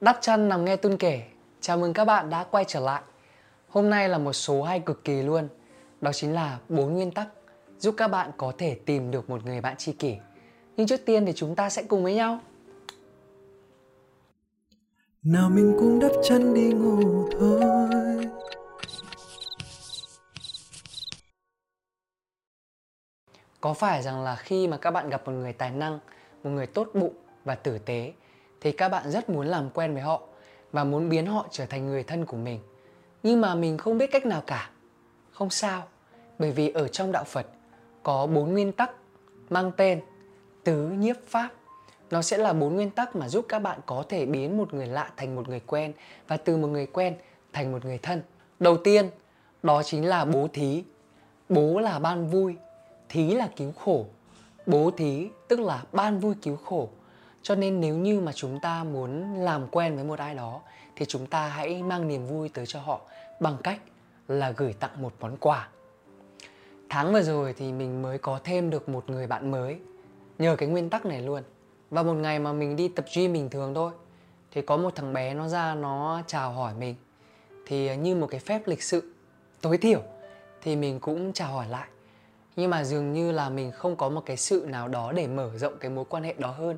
Đắp chăn nằm nghe Tun kể. Chào mừng các bạn đã quay trở lại. Hôm nay là một số hay cực kỳ luôn. Đó chính là bốn nguyên tắc giúp các bạn có thể tìm được một người bạn tri kỷ. Nhưng trước tiên thì chúng ta sẽ cùng với nhau. Nào mình cũng đắp chăn đi ngủ thôi. Có phải rằng là khi mà các bạn gặp một người tài năng, một người tốt bụng và tử tế thì các bạn rất muốn làm quen với họ và muốn biến họ trở thành người thân của mình. Nhưng mà mình không biết cách nào cả. Không sao, bởi vì ở trong đạo phật có bốn nguyên tắc mang tên tứ nhiếp pháp. Nó sẽ là bốn nguyên tắc mà giúp các bạn có thể biến một người lạ thành một người quen và từ một người quen thành một người thân. Đầu tiên, đó chính là bố thí. Bố là ban vui, thí là cứu khổ. Bố thí tức là ban vui cứu khổ cho nên nếu như mà chúng ta muốn làm quen với một ai đó, thì chúng ta hãy mang niềm vui tới cho họ bằng cách là gửi tặng một món quà. Tháng vừa rồi thì mình mới có thêm được một người bạn mới, nhờ cái nguyên tắc này luôn. Và một ngày mà mình đi tập gym bình thường thôi, thì có một thằng bé nó ra nó chào hỏi mình. Thì như một cái phép lịch sự tối thiểu, thì mình cũng chào hỏi lại. Nhưng mà dường như là mình không có một cái sự nào đó để mở rộng cái mối quan hệ đó hơn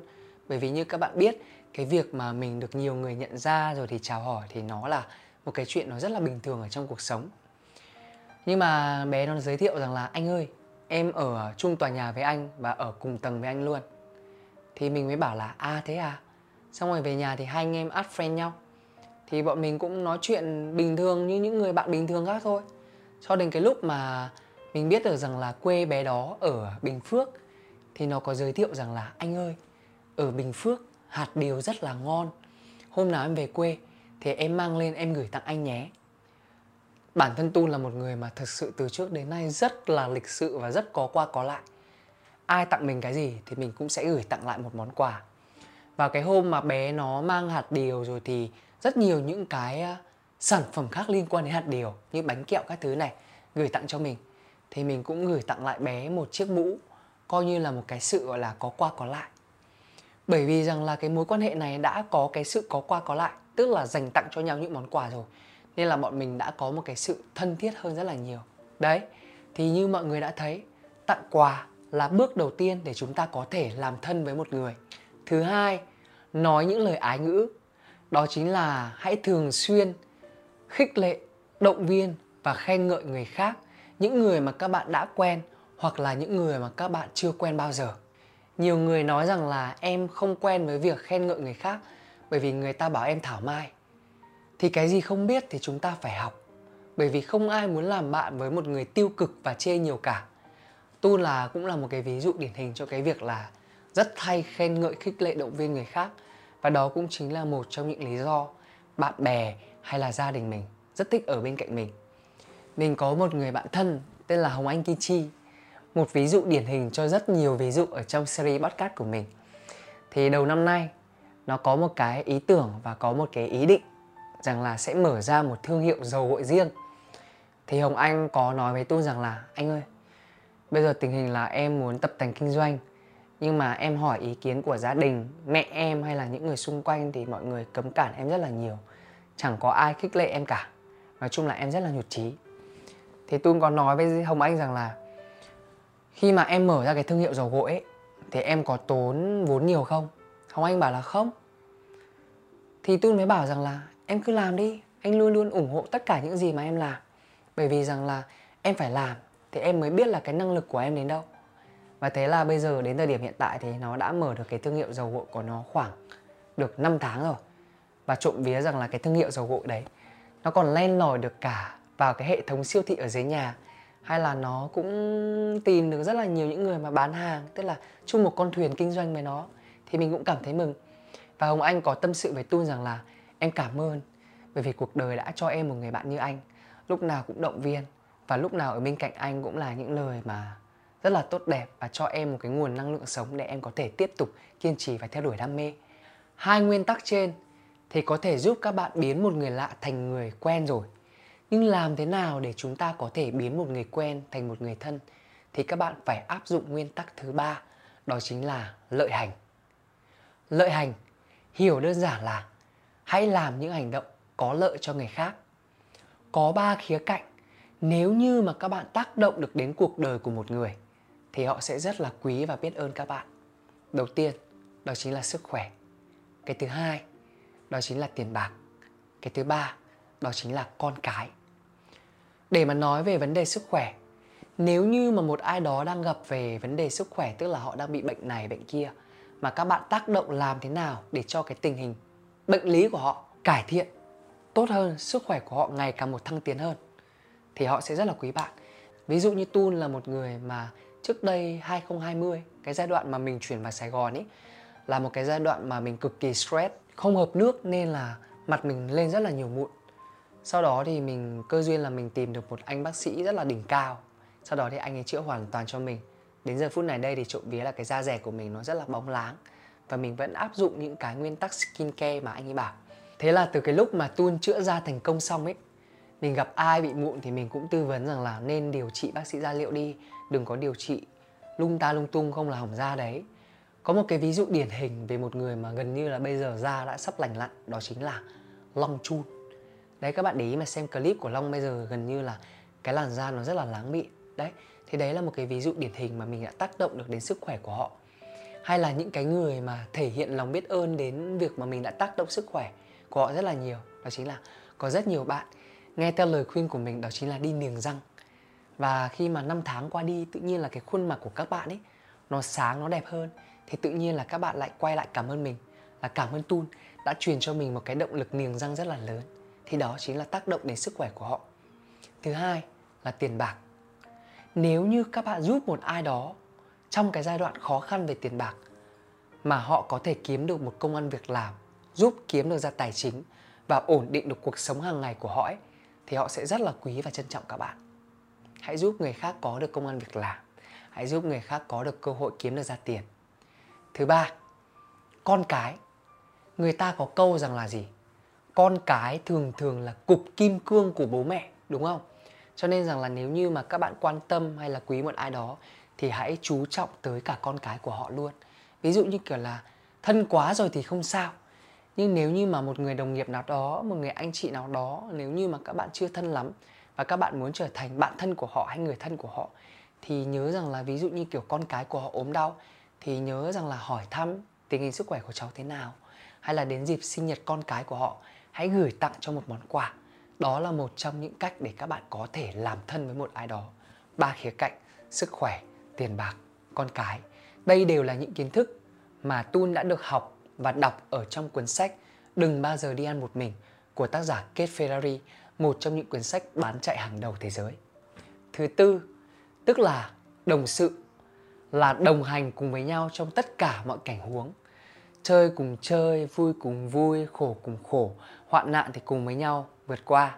bởi vì như các bạn biết, cái việc mà mình được nhiều người nhận ra rồi thì chào hỏi thì nó là một cái chuyện nó rất là bình thường ở trong cuộc sống. Nhưng mà bé nó giới thiệu rằng là, anh ơi, em ở chung tòa nhà với anh và ở cùng tầng với anh luôn. Thì mình mới bảo là à thế à? Xong rồi về nhà thì hai anh em add friend nhau. Thì bọn mình cũng nói chuyện bình thường như những người bạn bình thường khác thôi. Cho đến cái lúc mà mình biết được rằng là quê bé đó ở bình phước, thì nó có giới thiệu rằng là, anh ơi ở bình phước, hạt điều rất là ngon. Hôm nào em về quê, thì em mang lên, em gửi tặng anh nhé. Bản thân tu là một người mà thật sự từ trước đến nay rất là lịch sự và rất có qua có lại. Ai tặng mình cái gì thì mình cũng sẽ gửi tặng lại một món quà. Và cái hôm mà bé nó mang hạt điều rồi thì rất nhiều những cái à, sản phẩm khác liên quan đến hạt điều, như bánh kẹo các thứ này, gửi tặng cho mình. Thì mình cũng gửi tặng lại bé một chiếc mũ, coi như là một cái sự, gọi là, có qua có lại bởi vì rằng là cái mối quan hệ này đã có cái sự có qua có lại, tức là dành tặng cho nhau những món quà rồi. Nên là bọn mình đã có một cái sự thân thiết hơn rất là nhiều. Đấy, thì như mọi người đã thấy, tặng quà là bước đầu tiên để chúng ta có thể làm thân với một người. Thứ hai, nói những lời ái ngữ. Đó chính là hãy thường xuyên, khích lệ, động viên và khen ngợi người khác, những người mà các bạn đã quen hoặc là những người mà các bạn chưa quen bao giờ nhiều người nói rằng là em không quen với việc khen ngợi người khác bởi vì người ta bảo em thảo mai. Thì cái gì không biết thì chúng ta phải học. Bởi vì không ai muốn làm bạn với một người tiêu cực và chê nhiều cả. Tu là cũng là một cái ví dụ điển hình cho cái việc là rất hay khen ngợi khích lệ động viên người khác. Và đó cũng chính là một trong những lý do bạn bè hay là gia đình mình rất thích ở bên cạnh mình. Mình có một người bạn thân tên là hồng anh kichi một ví dụ điển hình cho rất nhiều ví dụ ở trong series podcast của mình. Thì đầu năm nay, nó có một cái ý tưởng và có một cái ý định rằng là sẽ mở ra một thương hiệu dầu gội riêng. Thì hồng anh có nói với tôi rằng là, anh ơi, bây giờ tình hình là em muốn tập tành kinh doanh, nhưng mà em hỏi ý kiến của gia đình, mẹ em hay là những người xung quanh thì mọi người cấm cản em rất là nhiều. Chẳng có ai khích lệ em cả. Nói chung là em rất là nhụt chí. Thì tôi có nói với hồng anh rằng là khi mà em mở ra cái thương hiệu dầu gội ấy, thì em có tốn vốn nhiều không? Hồng anh bảo là không. Thì tôi mới bảo rằng là, em cứ làm đi, anh luôn luôn ủng hộ tất cả những gì mà em làm. Bởi vì rằng là em phải làm thì em mới biết là cái năng lực của em đến đâu. Và thế là bây giờ đến thời điểm hiện tại thì nó đã mở được cái thương hiệu dầu gội của nó khoảng được 5 tháng rồi. Và trộm vía rằng là cái thương hiệu dầu gội đấy, nó còn len lỏi được cả vào cái hệ thống siêu thị ở dưới nhà hay là nó cũng tìm được rất là nhiều những người mà bán hàng, tức là chung một con thuyền kinh doanh với nó, thì mình cũng cảm thấy mừng. Và hồng anh có tâm sự với tun rằng là, em cảm ơn, bởi vì cuộc đời đã cho em một người bạn như anh. Lúc nào cũng động viên, và lúc nào ở bên cạnh anh cũng là những lời mà rất là tốt đẹp và cho em một cái nguồn năng lượng sống để em có thể tiếp tục kiên trì và theo đuổi đam mê. Hai nguyên tắc trên thì có thể giúp các bạn biến một người lạ thành người quen rồi nhưng làm thế nào để chúng ta có thể biến một người quen thành một người thân thì các bạn phải áp dụng nguyên tắc thứ ba, đó chính là lợi hành. Lợi hành, hiểu đơn giản là hãy làm những hành động có lợi cho người khác. Có ba khía cạnh, nếu như mà các bạn tác động được đến cuộc đời của một người thì họ sẽ rất là quý và biết ơn các bạn. Đầu tiên, đó chính là sức khỏe. Cái thứ hai, đó chính là tiền bạc. Cái thứ ba, đó chính là con cái để mà nói về vấn đề sức khỏe, nếu như mà một ai đó đang gặp về vấn đề sức khỏe, tức là họ đang bị bệnh này, bệnh kia, mà các bạn tác động làm thế nào để cho cái tình hình bệnh lý của họ cải thiện, tốt hơn, sức khỏe của họ ngày càng một thăng tiến hơn, thì họ sẽ rất là quý bạn. Ví dụ như Tun là một người mà trước đây 2020 cái giai đoạn mà mình chuyển vào Sài Gòn ấy là một cái giai đoạn mà mình cực kỳ stress, không hợp nước nên là mặt mình lên rất là nhiều mụn sau đó thì mình, cơ duyên là mình tìm được một anh bác sĩ rất là đỉnh cao. Sau đó thì anh ấy chữa hoàn toàn cho mình. Đến giờ phút này đây thì trộm vía là cái da rẻ của mình nó rất là bóng láng. Và mình vẫn áp dụng những cái nguyên tắc skin care mà anh ấy bảo. Thế là từ cái lúc mà tuôn chữa da thành công xong ấy, mình gặp ai bị mụn thì mình cũng tư vấn rằng là nên điều trị bác sĩ da liệu đi. Đừng có điều trị lung ta lung tung không là hỏng da đấy. Có một cái ví dụ điển hình về một người mà gần như là bây giờ da đã sắp lành lặn, đó chính là Long Chun đấy, các bạn để ý mà xem clip của Long bây giờ gần như là cái làn da nó rất là láng mịn. Đấy, thì đấy là một cái ví dụ điển hình mà mình đã tác động được đến sức khỏe của họ. Hay là những cái người mà thể hiện lòng biết ơn đến việc mà mình đã tác động sức khỏe của họ rất là nhiều, đó chính là có rất nhiều bạn. Nghe theo lời khuyên của mình, đó chính là đi niềng răng. Và khi mà năm tháng qua đi, tự nhiên là cái khuôn mặt của các bạn ấy, nó sáng, nó đẹp hơn. Thì tự nhiên là các bạn lại quay lại cảm ơn mình, là cảm ơn Tun đã truyền cho mình một cái động lực niềng răng rất là lớn thì đó chính là tác động đến sức khỏe của họ. Thứ hai là tiền bạc. Nếu như các bạn giúp một ai đó trong cái giai đoạn khó khăn về tiền bạc mà họ có thể kiếm được một công ăn việc làm giúp kiếm được ra tài chính và ổn định được cuộc sống hàng ngày của họ ấy, thì họ sẽ rất là quý và trân trọng các bạn. Hãy giúp người khác có được công ăn việc làm. Hãy giúp người khác có được cơ hội kiếm được ra tiền. Thứ ba con cái. Người ta có câu rằng là gì? Con cái thường thường là cục kim cương của bố mẹ, đúng không? Cho nên rằng là nếu như mà các bạn quan tâm hay là quý một ai đó thì hãy chú trọng tới cả con cái của họ luôn. Ví dụ như kiểu là thân quá rồi thì không sao. Nhưng nếu như mà một người đồng nghiệp nào đó, một người anh chị nào đó, nếu như mà các bạn chưa thân lắm và các bạn muốn trở thành bạn thân của họ hay người thân của họ, thì nhớ rằng là ví dụ như kiểu con cái của họ ốm đau thì nhớ rằng là hỏi thăm tình hình sức khỏe của cháu thế nào. Hay là đến dịp sinh nhật con cái của họ hãy gửi tặng cho một món quà đó là một trong những cách để các bạn có thể làm thân với một ai đó ba khía cạnh sức khỏe tiền bạc con cái đây đều là những kiến thức mà Tun đã được học và đọc ở trong cuốn sách Đừng bao giờ đi ăn một mình của tác giả Kate Ferrari, một trong những cuốn sách bán chạy hàng đầu thế giới. Thứ tư, tức là đồng sự là đồng hành cùng với nhau trong tất cả mọi cảnh huống. Chơi cùng chơi, vui cùng vui, khổ cùng khổ, hoạn nạn thì cùng với nhau vượt qua.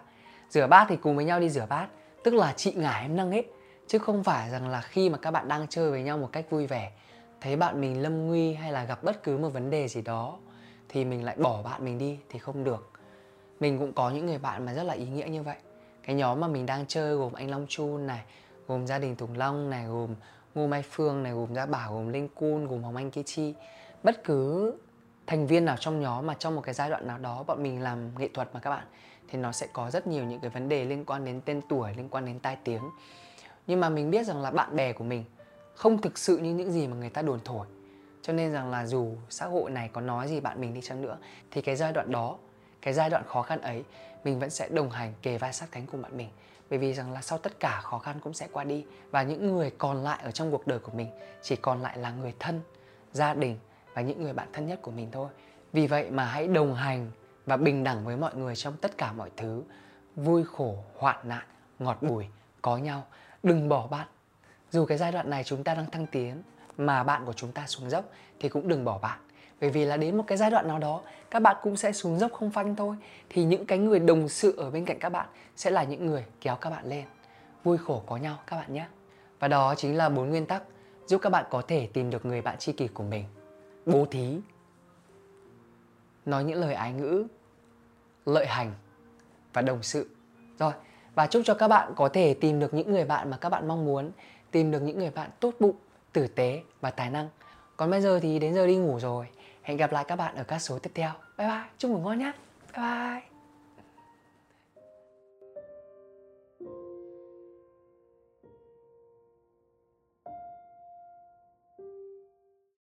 Rửa bát thì cùng với nhau đi rửa bát, tức là chị ngả em nâng hết. Chứ không phải rằng là khi mà các bạn đang chơi với nhau một cách vui vẻ thấy bạn mình lâm nguy hay là gặp bất cứ một vấn đề gì đó thì mình lại bỏ bạn mình đi thì không được mình cũng có những người bạn mà rất là ý nghĩa như vậy cái nhóm mà mình đang chơi gồm anh Long Chun này gồm gia đình Tùng Long này gồm Ngô Mai Phương này gồm Gia Bảo gồm Linh Cun gồm Hồng Anh Kichi bất cứ thành viên nào trong nhóm mà trong một cái giai đoạn nào đó bọn mình làm nghệ thuật mà các bạn, thì nó sẽ có rất nhiều những cái vấn đề liên quan đến tên tuổi, liên quan đến tai tiếng. Nhưng mà mình biết rằng là bạn bè của mình không thực sự như những gì mà người ta đồn thổi. Cho nên rằng là dù xã hội này có nói gì bạn mình đi chăng nữa, thì cái giai đoạn đó, cái giai đoạn khó khăn ấy, mình vẫn sẽ đồng hành kề vai sát cánh cùng bạn mình. Bởi vì rằng là sau tất cả khó khăn cũng sẽ qua đi, và những người còn lại ở trong cuộc đời của mình chỉ còn lại là người thân, gia đình và những người bạn thân nhất của mình thôi. Vì vậy mà hãy đồng hành và bình đẳng với mọi người trong tất cả mọi thứ. Vui khổ hoạn nạn ngọt bùi có nhau. Đừng bỏ bạn. Dù cái giai đoạn này chúng ta đang thăng tiến mà bạn của chúng ta xuống dốc thì cũng đừng bỏ bạn. Bởi vì là đến một cái giai đoạn nào đó các bạn cũng sẽ xuống dốc không phanh thôi. Thì những cái người đồng sự ở bên cạnh các bạn sẽ là những người kéo các bạn lên. Vui khổ có nhau các bạn nhé. Và đó chính là bốn nguyên tắc giúp các bạn có thể tìm được người bạn tri kỷ của mình bố thí nói những lời ái ngữ lợi hành và đồng sự rồi và chúc cho các bạn có thể tìm được những người bạn mà các bạn mong muốn tìm được những người bạn tốt bụng, tử tế và tài năng. Còn bây giờ thì đến giờ đi ngủ rồi. Hẹn gặp lại các bạn ở các số tiếp theo. Bye bye, chúc ngủ ngon nhé. bye bye.